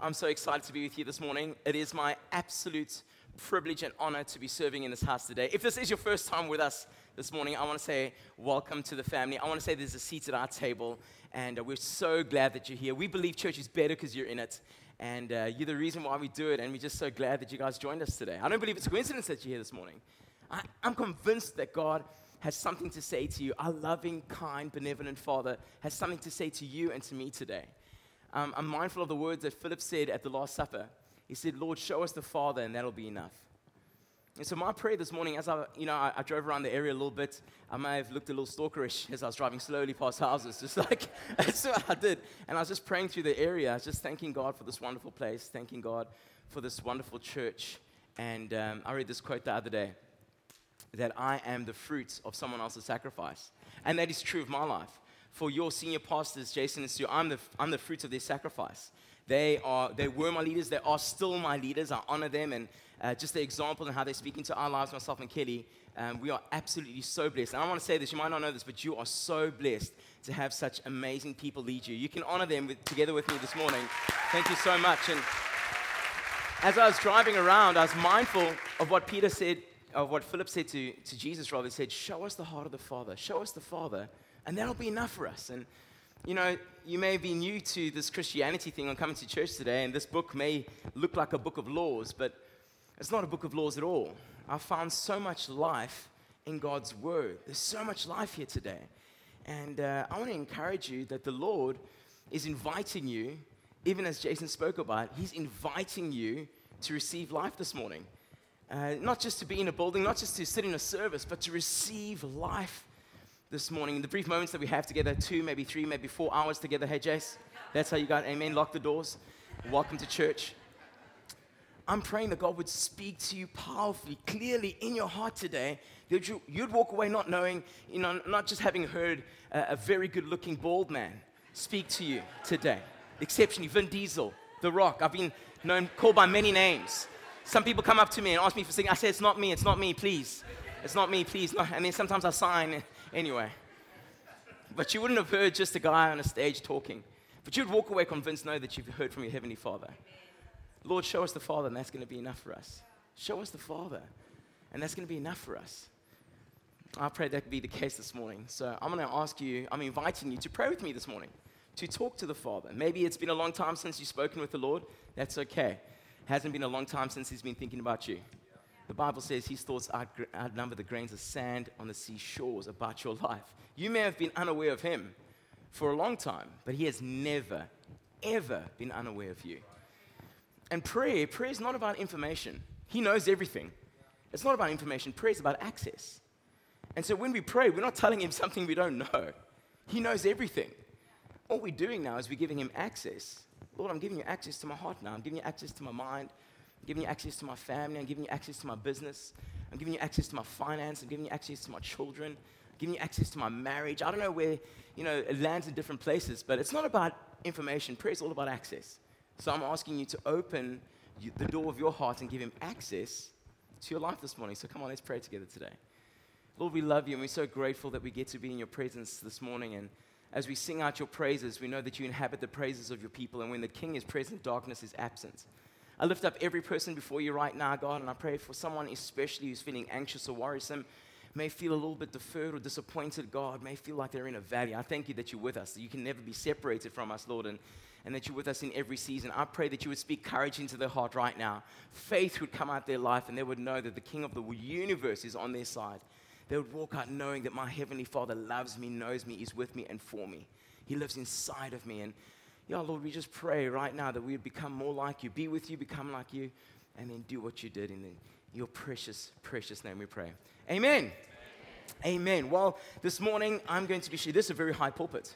I'm so excited to be with you this morning. It is my absolute privilege and honor to be serving in this house today. If this is your first time with us this morning, I want to say welcome to the family. I want to say there's a seat at our table, and uh, we're so glad that you're here. We believe church is better because you're in it, and uh, you're the reason why we do it, and we're just so glad that you guys joined us today. I don't believe it's a coincidence that you're here this morning. I, I'm convinced that God has something to say to you. Our loving, kind, benevolent Father has something to say to you and to me today um, I'm mindful of the words that Philip said at the Last Supper. He said, Lord, show us the Father, and that'll be enough. And so my prayer this morning, as I, you know, I, I, drove around the area a little bit, I may have looked a little stalkerish as I was driving slowly past houses, just like that's what I did. And I was just praying through the area, just thanking God for this wonderful place, thanking God for this wonderful church. And um, I read this quote the other day that I am the fruit of someone else's sacrifice, and that is true of my life for your senior pastors, Jason and Sue, I'm the, I'm the fruit of their sacrifice. They, are, they were my leaders. They are still my leaders. I honor them. And uh, just the example and how they speak into our lives, myself and Kelly, um, we are absolutely so blessed. And I want to say this, you might not know this, but you are so blessed to have such amazing people lead you. You can honor them with, together with me this morning. Thank you so much. And as I was driving around, I was mindful of what Peter said, of what Philip said to, to Jesus, rather. He said, Show us the heart of the Father. Show us the Father and that'll be enough for us. And, you know, you may be new to this Christianity thing on coming to church today, and this book may look like a book of laws, but it's not a book of laws at all. I've found so much life in God's Word. There's so much life here today. And uh, I want to encourage you that the Lord is inviting you, even as Jason spoke about, He's inviting you to receive life this morning. Uh, not just to be in a building, not just to sit in a service, but to receive life this morning. In the brief moments that we have together, two, maybe three, maybe four hours together. Hey, Jace, that's how you got amen. Lock the doors. Welcome to church. I'm praying that God would speak to you powerfully, clearly in your heart today. That you, would walk away not knowing, you know, not just having heard a, a very good looking bald man speak to you today. Exceptionally, Vin Diesel, The Rock. I've been known, called by many names. Some people come up to me and ask me for something. I say, It's not me, it's not me, please. It's not me, please. No. And then sometimes I sign Anyway, but you wouldn't have heard just a guy on a stage talking. But you'd walk away convinced, know that you've heard from your Heavenly Father. Lord, show us the Father, and that's going to be enough for us. Show us the Father, and that's going to be enough for us. I pray that be the case this morning. So I'm going to ask you, I'm inviting you to pray with me this morning, to talk to the Father. Maybe it's been a long time since you've spoken with the Lord. That's okay. It hasn't been a long time since He's been thinking about you. The Bible says his thoughts outnumber the grains of sand on the seashores about your life. You may have been unaware of him for a long time, but he has never, ever been unaware of you. And prayer, prayer is not about information. He knows everything. It's not about information, prayer is about access. And so when we pray, we're not telling him something we don't know. He knows everything. All we're doing now is we're giving him access. Lord, I'm giving you access to my heart now. I'm giving you access to my mind. I'm giving you access to my family. I'm giving you access to my business. I'm giving you access to my finance. I'm giving you access to my children. I'm giving you access to my marriage. I don't know where, you know, it lands in different places, but it's not about information. Prayer is all about access. So I'm asking you to open the door of your heart and give him access to your life this morning. So come on, let's pray together today. Lord, we love you and we're so grateful that we get to be in your presence this morning. And as we sing out your praises, we know that you inhabit the praises of your people. And when the king is present, darkness is absent. I lift up every person before you right now, God, and I pray for someone especially who's feeling anxious or worrisome, may feel a little bit deferred or disappointed, God, may feel like they're in a valley. I thank you that you're with us, that you can never be separated from us, Lord, and, and that you're with us in every season. I pray that you would speak courage into their heart right now. Faith would come out their life, and they would know that the King of the universe is on their side. They would walk out knowing that my Heavenly Father loves me, knows me, is with me, and for me. He lives inside of me. And yeah, Lord, we just pray right now that we would become more like you, be with you, become like you, and then do what you did in your precious, precious name we pray. Amen. Amen. Amen. Well, this morning I'm going to be sharing. This is a very high pulpit.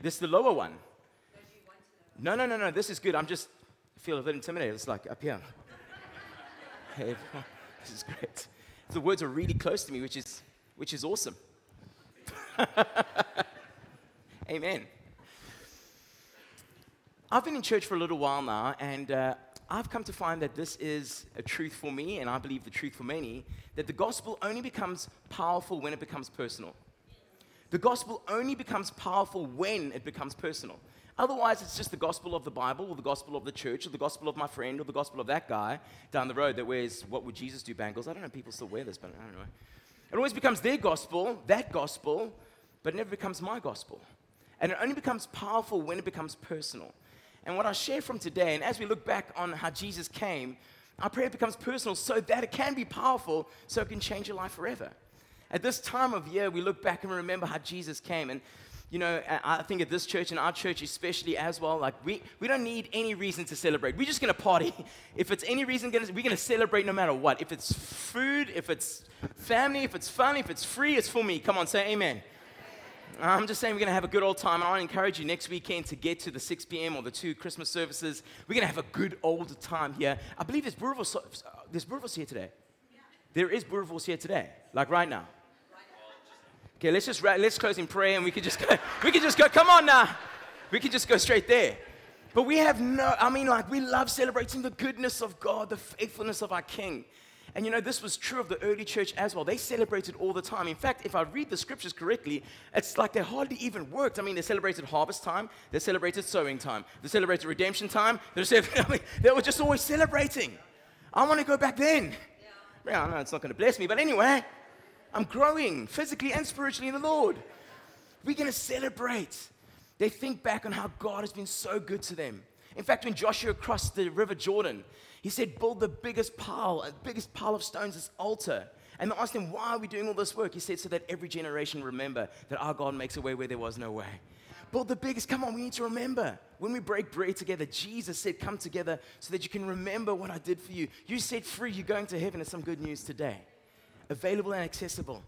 This is the lower one. No, no, no, no. This is good. I'm just feel a bit intimidated. It's like up here. Hey, this is great. The words are really close to me, which is which is awesome. Amen. I've been in church for a little while now, and uh, I've come to find that this is a truth for me, and I believe the truth for many, that the gospel only becomes powerful when it becomes personal. The gospel only becomes powerful when it becomes personal. Otherwise, it's just the gospel of the Bible or the gospel of the church or the gospel of my friend or the gospel of that guy down the road that wears what would Jesus do bangles. I don't know people still wear this, but I don't know. It always becomes their gospel, that gospel, but it never becomes my gospel. And it only becomes powerful when it becomes personal. And what I share from today, and as we look back on how Jesus came, our prayer becomes personal so that it can be powerful, so it can change your life forever. At this time of year, we look back and remember how Jesus came. And, you know, I think at this church and our church especially as well, like we, we don't need any reason to celebrate. We're just going to party. If it's any reason, we're going to celebrate no matter what. If it's food, if it's family, if it's fun, if it's free, it's for me. Come on, say amen. I'm just saying we're going to have a good old time. And I want to encourage you next weekend to get to the 6 p.m. or the two Christmas services. We're going to have a good old time here. I believe there's Boerewors, there's Boerewors here today. There is Boerewors here today, like right now. Okay, let's just let's close in prayer and we can just go. We can just go. Come on now. We can just go straight there. But we have no, I mean, like, we love celebrating the goodness of God, the faithfulness of our King. And you know, this was true of the early church as well. They celebrated all the time. In fact, if I read the scriptures correctly, it's like they hardly even worked. I mean, they celebrated harvest time, they celebrated sowing time, they celebrated redemption time. They, I mean, they were just always celebrating. I want to go back then. Yeah, yeah I know it's not going to bless me, but anyway, I'm growing physically and spiritually in the Lord. We're going to celebrate. They think back on how God has been so good to them. In fact, when Joshua crossed the river Jordan, he said, Build the biggest pile, the uh, biggest pile of stones, this altar. And they asked him, Why are we doing all this work? He said, So that every generation remember that our God makes a way where there was no way. Build the biggest. Come on, we need to remember. When we break bread together, Jesus said, Come together so that you can remember what I did for you. You set free, you're going to heaven. It's some good news today. Available and accessible.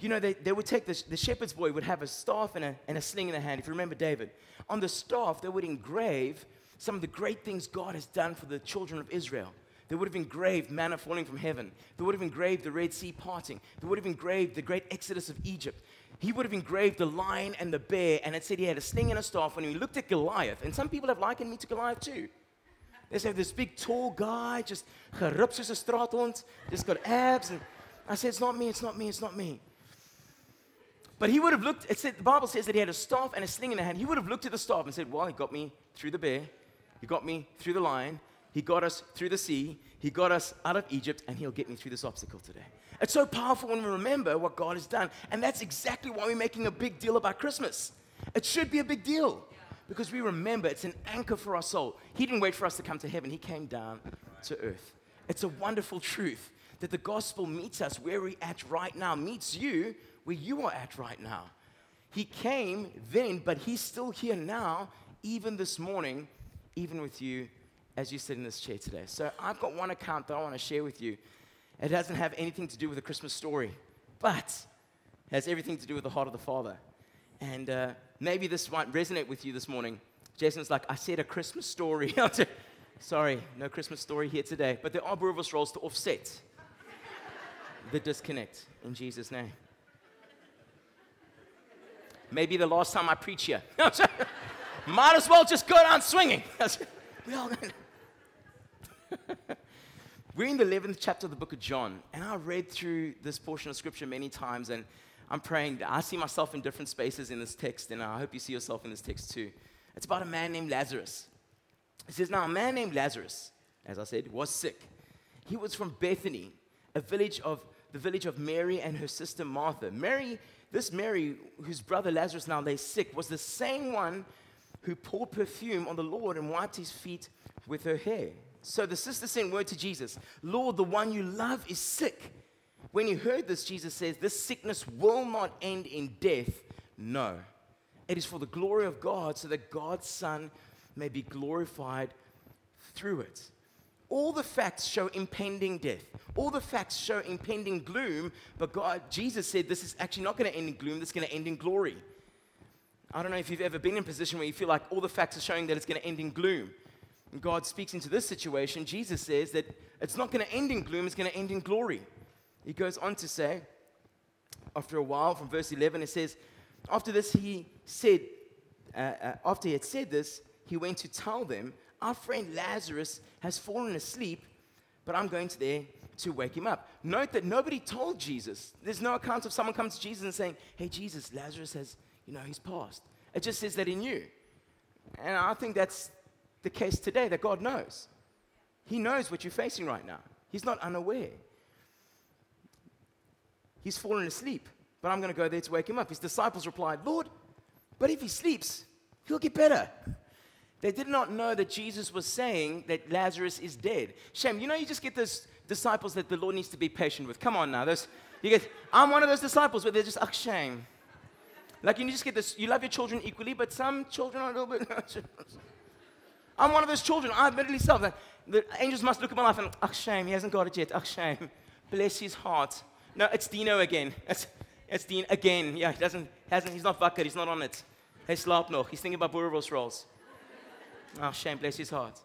You know, they, they would take the, the shepherd's boy would have a staff and a, and a sling in the hand. If you remember David, on the staff, they would engrave some of the great things God has done for the children of Israel. They would have engraved manna falling from heaven. They would have engraved the Red Sea parting. They would have engraved the great exodus of Egypt. He would have engraved the lion and the bear, and it said he had a sling and a staff. When he looked at Goliath, and some people have likened me to Goliath too. They say this big tall guy, just gerip soos 'n straathond, just got abs. And I said, it's not me, it's not me, it's not me. But he would have looked, it said, the Bible says that he had a staff and a sling in the hand. He would have looked at the staff and said, Well, he got me through the bear, he got me through the lion. He got us through the sea. He got us out of Egypt, and He'll get me through this obstacle today. It's so powerful when we remember what God has done. And that's exactly why we're making a big deal about Christmas. It should be a big deal because we remember it's an anchor for our soul. He didn't wait for us to come to heaven, He came down to earth. It's a wonderful truth that the gospel meets us where we're at right now, meets you where you are at right now. He came then, but He's still here now, even this morning even with you as you sit in this chair today. So I've got one account that I want to share with you. It doesn't have anything to do with a Christmas story, but has everything to do with the heart of the Father. And uh, maybe this might resonate with you this morning. Jason's like, I said a Christmas story. Sorry, no Christmas story here today. But there are Boerewors rolls to offset the disconnect in Jesus' name. Maybe the last time I preach here. Might as well just go down swinging. we all We're in the 11th chapter of the book of John, and I read through this portion of scripture many times, and I'm praying. I see myself in different spaces in this text, and I hope you see yourself in this text too. It's about a man named Lazarus. It says, Now, a man named Lazarus, as I said, was sick. He was from Bethany, a village of the village of Mary and her sister Martha. Mary, this Mary, whose brother Lazarus now lay sick, was the same one who poured perfume on the Lord and wiped his feet with her hair. So the sister sent word to Jesus Lord, the one you love is sick. When he heard this, Jesus says, This sickness will not end in death. No. It is for the glory of God, so that God's Son may be glorified through it. All the facts show impending death. All the facts show impending gloom, but God, Jesus said this is actually not going to end in gloom, this is going to end in glory. I don't know if you've ever been in a position where you feel like all the facts are showing that it's going to end in gloom. And God speaks into this situation. Jesus says that it's not going to end in gloom, it's going to end in glory. He goes on to say, after a while, from verse 11, it says, After this, he said, uh, uh, after he had said this, he went to tell them, Our friend Lazarus has fallen asleep, but I'm going to there to wake him up. Note that nobody told Jesus. There's no account of someone coming to Jesus and saying, Hey, Jesus, Lazarus has you know, he's passed. It just says that he knew. And I think that's the case today that God knows. He knows what you're facing right now, He's not unaware. He's fallen asleep, but I'm going to go there to wake him up. His disciples replied, Lord, but if he sleeps, he'll get better. They did not know that Jesus was saying that Lazarus is dead. Shame, you know, you just get those disciples that the Lord needs to be patient with. Come on now. Those, you get, I'm one of those disciples where they're just, ah, shame. Like you just get this, you love your children equally, but some children are a little bit. I'm one of those children. I admittedly self. Like, the angels must look at my life and, ah, shame, he hasn't got it yet. Ah, shame. Bless his heart. No, it's Dino again. It's, it's Dean again. Yeah, he doesn't, hasn't, he's not wakker, he's not on it. Slaapt nog. He's thinking about Boerewors rolls. Oh, shame, bless his heart.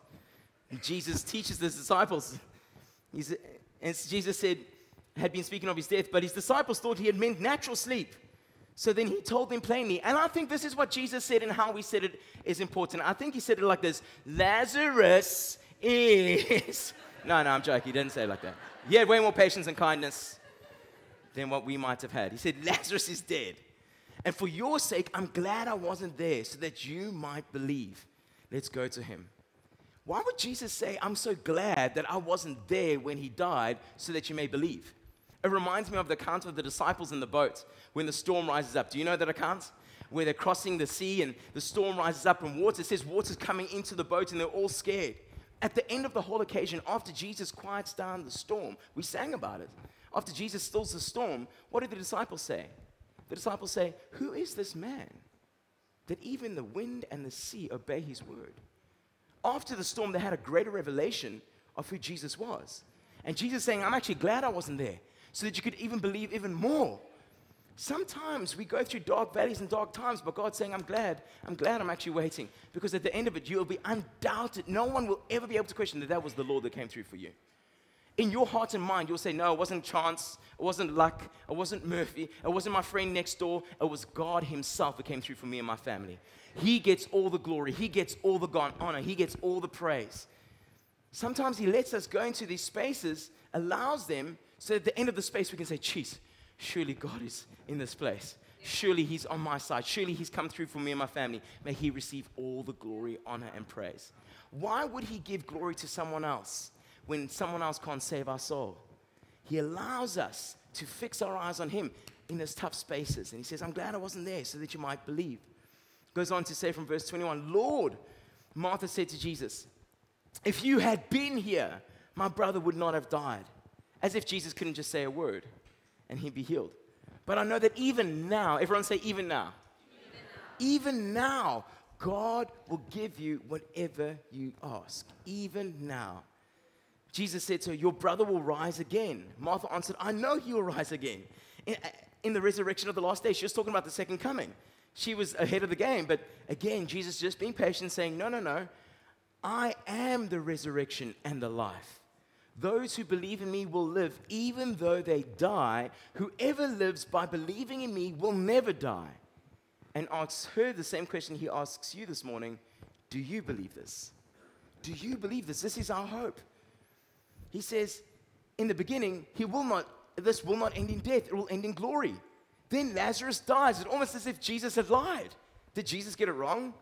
Jesus teaches the disciples. He's, and Jesus said, had been speaking of his death, but his disciples thought he had meant natural sleep. So then he told them plainly. And I think this is what Jesus said and how he said it is important. I think he said it like this Lazarus is. No, no, I'm joking. He didn't say it like that. He had way more patience and kindness than what we might have had. He said, Lazarus is dead. And for your sake, I'm glad I wasn't there so that you might believe. Let's go to him. Why would Jesus say, I'm so glad that I wasn't there when he died so that you may believe? It reminds me of the account of the disciples in the boat when the storm rises up. Do you know that account? Where they're crossing the sea and the storm rises up and water, says water's coming into the boat and they're all scared. At the end of the whole occasion, after Jesus quiets down the storm, we sang about it. After Jesus stills the storm, what did the disciples say? The disciples say, Who is this man that even the wind and the sea obey his word? After the storm, they had a greater revelation of who Jesus was. And Jesus saying, I'm actually glad I wasn't there so that you could even believe even more. Sometimes we go through dark valleys and dark times, but God's saying, I'm glad, I'm glad I'm actually waiting. Because at the end of it, you'll be undoubted. No one will ever be able to question that that was the Lord that came through for you in your heart and mind, you'll say, No, it wasn't chance, it wasn't luck, it wasn't Murphy, it wasn't my friend next door, it was God Himself that came through for me and my family. He gets all the glory, He gets all the honor, He gets all the praise. Sometimes He lets us go into these spaces, allows them, so at the end of the space we can say, Jeez, surely God is in this place. Surely He's on my side. Surely He's come through for me and my family. May He receive all the glory, honor, and praise. Why would He give glory to someone else? when someone else can't save our soul. He allows us to fix our eyes on Him in those tough spaces. And He says, I'm glad I wasn't there so that you might believe. Goes on to say from verse 21 Lord, Martha said to Jesus, If you had been here, my brother would not have died. As if Jesus couldn't just say a word and he'd be healed. But I know that even now, everyone say, even now. Even now, even now God will give you whatever you ask. Even now. Jesus said to her, Your brother will rise again. Martha answered, I know he will rise again. In, in, the resurrection of the last day, she was talking about the second coming. She was ahead of the game. But again, Jesus just being patient, saying, No, no, no. I am the resurrection and the life. Those who believe in me will live even though they die. Whoever lives by believing in me will never die. And asks her the same question he asks you this morning Do you believe this? Do you believe this? This is our hope. He says, in the beginning, he will not, this will not end in death, it will end in glory. Then Lazarus dies. It's almost as if Jesus had lied. Did Jesus get it wrong?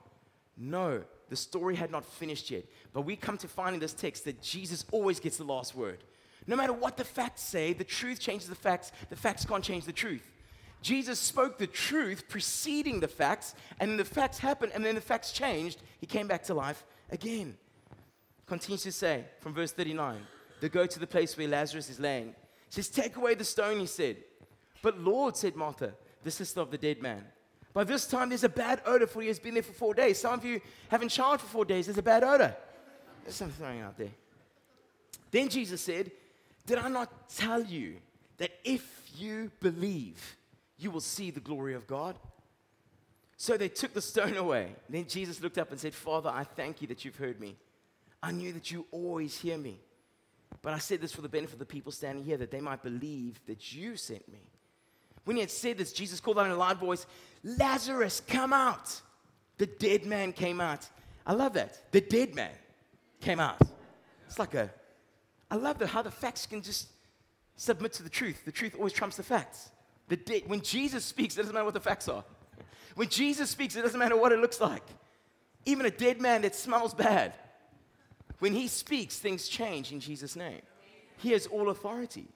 No, the story had not finished yet. But we come to find in this text that Jesus always gets the last word. No matter what the facts say, the truth changes the facts, the facts can't change the truth. Jesus spoke the truth preceding the facts, and then the facts happened, and then the facts changed. He came back to life again. Continues to say from verse 39 they go to the place where Lazarus is laying. Says, Take away the stone, he said. But Lord, said Martha, the sister of the dead man, by this time there's a bad odor for he has been there for four days. Some of you haven't showered for four days, there's a bad odor. There's something throwing out there. Then Jesus said, Did I not tell you that if you believe, you will see the glory of God? So they took the stone away. Then Jesus looked up and said, Father, I thank you that you've heard me. I knew that you always hear me. But I said this for the benefit of the people standing here, that they might believe that you sent me. When he had said this, Jesus called out in a loud voice, Lazarus, come out. The dead man came out. I love that. The dead man came out. It's like a, I love that how the facts can just submit to the truth. The truth always trumps the facts. The dead, when Jesus speaks, it doesn't matter what the facts are. When Jesus speaks, it doesn't matter what it looks like. Even a dead man that smells bad. When he speaks, things change in Jesus' name. He has all authority.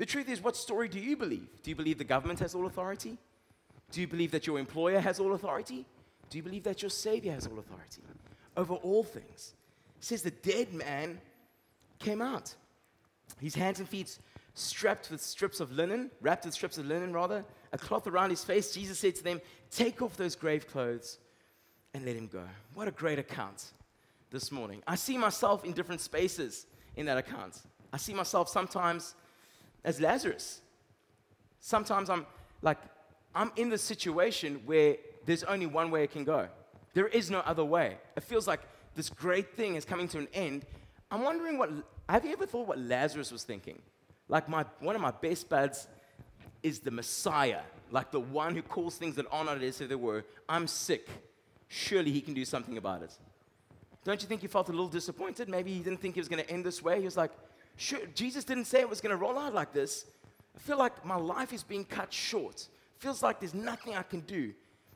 The truth is, what story do you believe? Do you believe the government has all authority? Do you believe that your employer has all authority? Do you believe that your Savior has all authority over all things? It says the dead man came out. His hands and feet strapped with strips of linen, wrapped with strips of linen, rather, a cloth around his face. Jesus said to them, Take off those grave clothes and let him go. What a great account this morning. I see myself in different spaces in that account. I see myself sometimes as Lazarus. Sometimes I'm like, I'm in the situation where there's only one way it can go. There is no other way. It feels like this great thing is coming to an end. I'm wondering what, have you ever thought what Lazarus was thinking? Like, my, one of my best buds is the Messiah, like the one who calls things that are not as they were. I'm sick. Surely he can do something about it. Don't you think he felt a little disappointed? Maybe he didn't think it was going to end this way. He was like, sure, Jesus didn't say it was going to roll out like this. I feel like my life is being cut short. Feels like there's nothing I can do.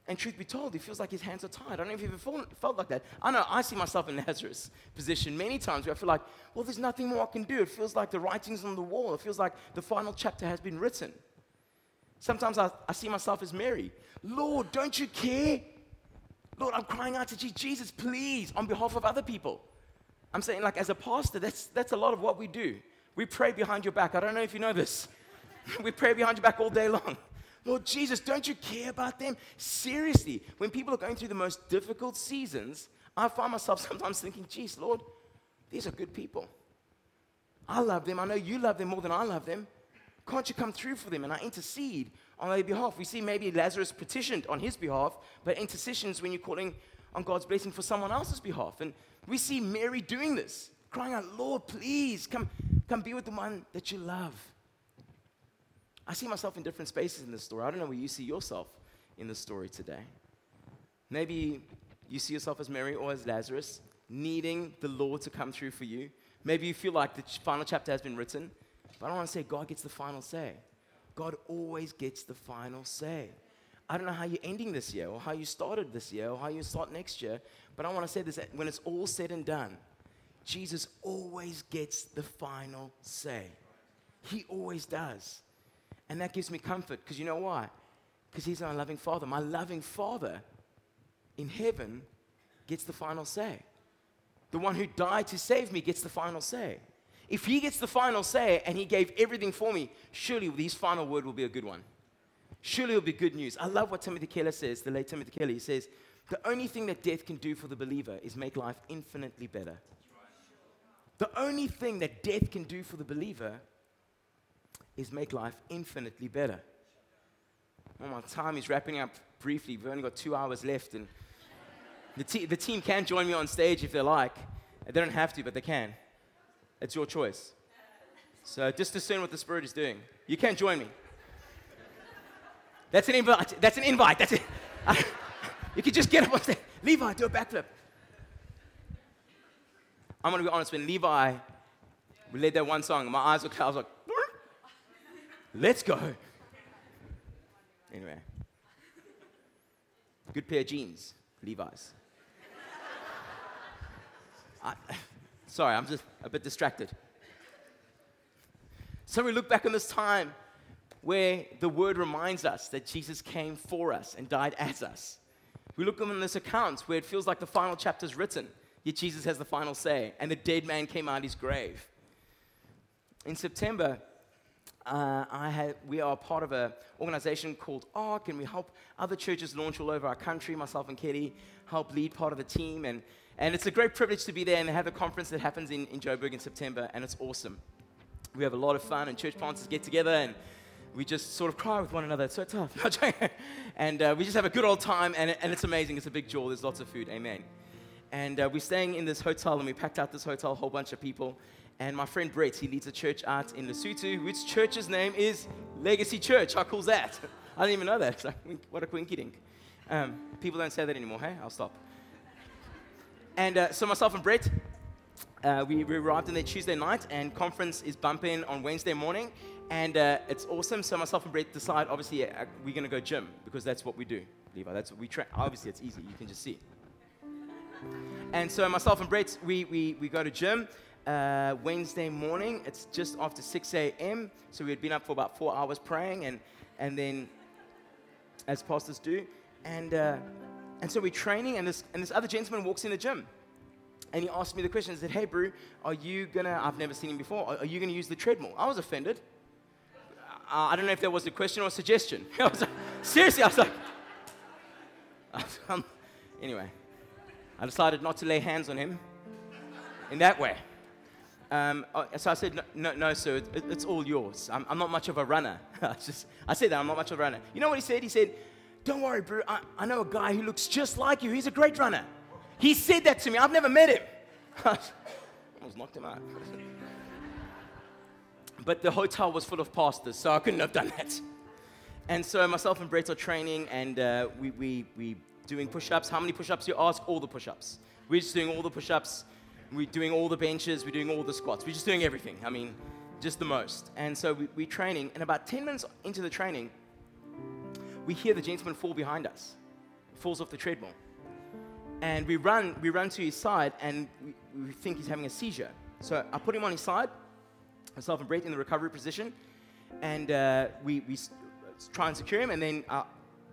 And truth be told, he feels like his hands are tied. I don't know if you've ever felt like that. I know I see myself in Lazarus' position many times where I feel like, well, there's nothing more I can do. It feels like the writing's on the wall. It feels like the final chapter has been written. Sometimes I, I see myself as Mary. Lord, don't you care? Lord, I'm crying out to Jesus, please, on behalf of other people. I'm saying, like, as a pastor, that's, that's a lot of what we do. We pray behind your back. I don't know if you know this. we pray behind your back all day long. Lord Jesus, don't you care about them? Seriously, when people are going through the most difficult seasons, I find myself sometimes thinking, geez, Lord, these are good people. I love them. I know you love them more than I love them. Can't you come through for them? And I intercede on their behalf. We see maybe Lazarus petitioned on his behalf, but intercessions when you're calling on God's blessing for someone else's behalf. And we see Mary doing this, crying out, Lord, please come, come be with the one that you love. I see myself in different spaces in this story. I don't know where you see yourself in the story today. Maybe you see yourself as Mary or as Lazarus, needing the Lord to come through for you. Maybe you feel like the final chapter has been written, but I want to say God gets the final say. God always gets the final say. I don't know how you're ending this year, or how you started this year, or how you start next year, but I want to say this when it's all said and done, Jesus always gets the final say. He always does. And that gives me comfort because you know why? Because He's my loving Father. My loving Father in heaven gets the final say. The one who died to save me gets the final say. If He gets the final say and He gave everything for me, surely His final word will be a good one. Surely it'll be good news. I love what Timothy Keller says, the late Timothy Keller. He says, The only thing that death can do for the believer is make life infinitely better. The only thing that death can do for the believer is make life infinitely better. Well, my time is wrapping up briefly. We've only got two hours left, and the, te- the team can join me on stage if they like. They don't have to, but they can. It's your choice. So just discern what the Spirit is doing. You can't join me. That's an invite. That's an invite. That's it. you can just get up on stage. Levi, do a backflip. I'm going to be honest. When Levi, we led that one song, my eyes were closed. I was like, Let's go. Anyway, good pair of jeans, Levi's. I, sorry, I'm just a bit distracted. So we look back on this time where the word reminds us that Jesus came for us and died as us. We look on this account where it feels like the final chapter is written, yet Jesus has the final say, and the dead man came out of his grave. In September, uh, I have, we are part of an organization called ARC, and we help other churches launch all over our country. Myself and Kelly help lead part of the team, and, and it's a great privilege to be there and have a conference that happens in, in Joburg in September, and it's awesome. We have a lot of fun, and church planters get together, and we just sort of cry with one another. It's so tough. and uh, we just have a good old time, and, and it's amazing. It's a big joy. There's lots of food. Amen. And uh, we're staying in this hotel, and we packed out this hotel, a whole bunch of people. And my friend Brett, he leads a church out in Lesotho, which church's name is Legacy Church. How cool is that? I didn't even know that. It's like, what a quinky dink. Um, people don't say that anymore, hey? I'll stop. And uh, so myself and Brett, uh, we, we, arrived in there Tuesday night, and conference is bumping on Wednesday morning, and uh, it's awesome. So myself and Brett decide, obviously, uh, we're going to go gym because that's what we do, Levi. That's what we train. Obviously, it's easy. You can just see. And so myself and Brett, we, we, we go to gym uh, Wednesday morning. It's just after 6 a.m. So we had been up for about four hours praying, and, and then, as pastors do, and, uh, and so we're training, and this, and this other gentleman walks in the gym. And he asked me the question. He said, Hey, Brew, are you gonna, I've never seen him before, are you gonna use the treadmill? I was offended. Uh, I don't know if that was a question or a suggestion. I was like, Seriously, I was like, anyway, I decided not to lay hands on him in that way. Um, uh, so I said, no, no, no sir, it, it's all yours. I'm, I'm, not much of a runner. I, just, I said that, I'm not much of a runner. You know what he said? He said, don't worry, bro, I, I know a guy who looks just like you. He's a great runner. He said that to me. I've never met him. I almost knocked him out. But the hotel was full of pastors, so I couldn't have done that. And so myself and Brett are training, and uh, we, we, we doing push-ups. How many push-ups you ask? All the push-ups. We're just doing all the push-ups. We're doing all the benches. We're doing all the squats. We're just doing everything. I mean, just the most. And so we, we're training, and about 10 minutes into the training, we hear the gentleman fall behind us. He falls off the treadmill. And we run, we run to his side, and we, we think he's having a seizure. So I put him on his side, myself and Brett in the recovery position, and uh, we, we try and secure him, and then uh,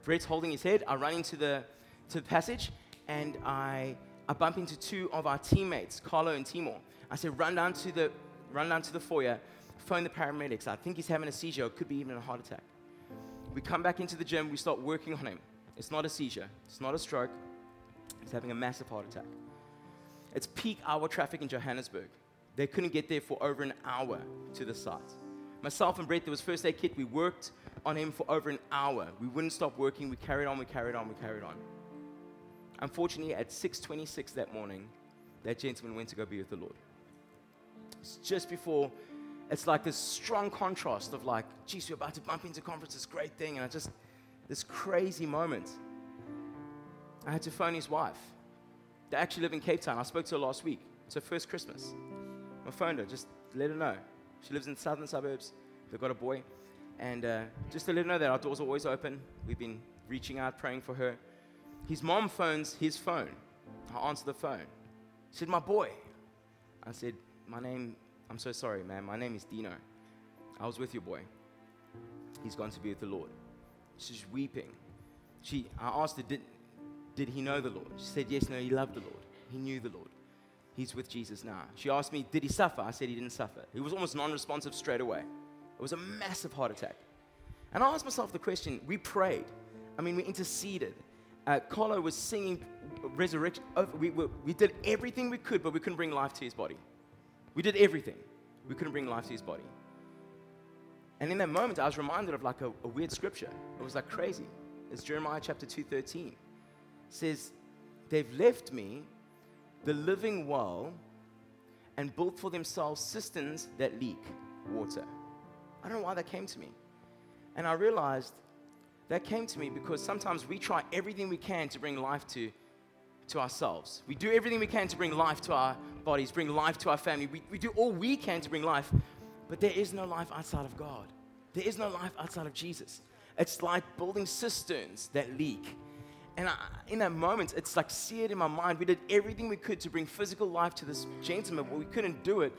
Brett's holding his head. I run into the, to the passage, and I, I bump into two of our teammates, Carlo and Timor. I said, run down to the, run down to the foyer, phone the paramedics. I think he's having a seizure, it could be even a heart attack. We come back into the gym, we start working on him. It's not a seizure, it's not a stroke, he's having a massive heart attack. It's peak hour traffic in Johannesburg. They couldn't get there for over an hour to the site. Myself and Brett, there was first aid kit. We worked on him for over an hour. We wouldn't stop working. We carried on, we carried on, we carried on. Unfortunately, at 6:26 that morning, that gentleman went to go be with the Lord. It's just before, it's like this strong contrast of like, geez, we're about to bump into conference, this great thing, and I just, this crazy moment. I had to phone his wife. They actually live in Cape Town. I spoke to her last week. It's her first Christmas. I phoned her, just let her know. She lives in the southern suburbs. They've got a boy. And uh, just to let her know that our doors are always open. We've been reaching out, praying for her. His mom phones his phone. I answer the phone. She said, My boy. I said, My name, I'm so sorry, man. My name is Dino. I was with your boy. He's gone to be with the Lord. She's weeping. She, I asked her, did, did he know the Lord? She said, Yes, no, he loved the Lord. He knew the Lord. He's with Jesus now. She asked me, Did he suffer? I said he didn't suffer. He was almost non responsive straight away. It was a massive heart attack. And I asked myself the question we prayed, I mean, we interceded. Uh, Carlo was singing resurrection. We, we, we did everything we could, but we couldn't bring life to his body. We did everything. We couldn't bring life to his body. And in that moment, I was reminded of like a, a weird scripture. It was like crazy. It's Jeremiah chapter 2.13. It says, they've left me the living well and built for themselves cisterns that leak water. I don't know why that came to me. And I realized that came to me because sometimes we try everything we can to bring life to, to ourselves. We do everything we can to bring life to our bodies, bring life to our family. We, we do all we can to bring life, but there is no life outside of God. There is no life outside of Jesus. It's like building cisterns that leak. And I, in that moment, it's like seared in my mind. We did everything we could to bring physical life to this gentleman, but we couldn't do it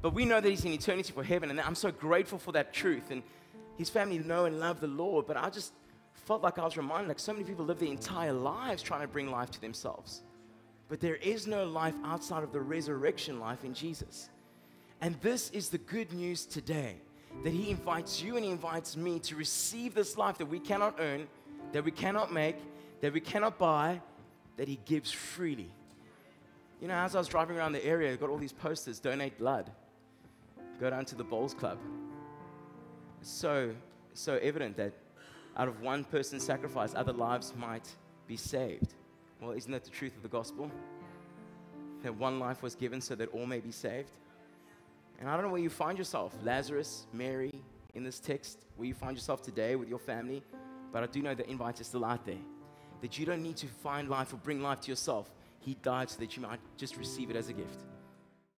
but we know that he's in eternity for heaven, and I'm so grateful for that truth. And his family know and love the Lord, but I just felt like I was reminded like so many people live their entire lives trying to bring life to themselves. But there is no life outside of the resurrection life in Jesus. And this is the good news today that he invites you and he invites me to receive this life that we cannot earn, that we cannot make, that we cannot buy, that he gives freely. You know, as I was driving around the area, I got all these posters donate blood go down to the bowls club. So, so evident that out of one person's sacrifice, other lives might be saved. Well, isn't that the truth of the gospel? That one life was given so that all may be saved? And I don't know where you find yourself, Lazarus, Mary, in this text, where you find yourself today with your family, but I do know the invite is still out there. That you don't need to find life or bring life to yourself. He died so that you might just receive it as a gift.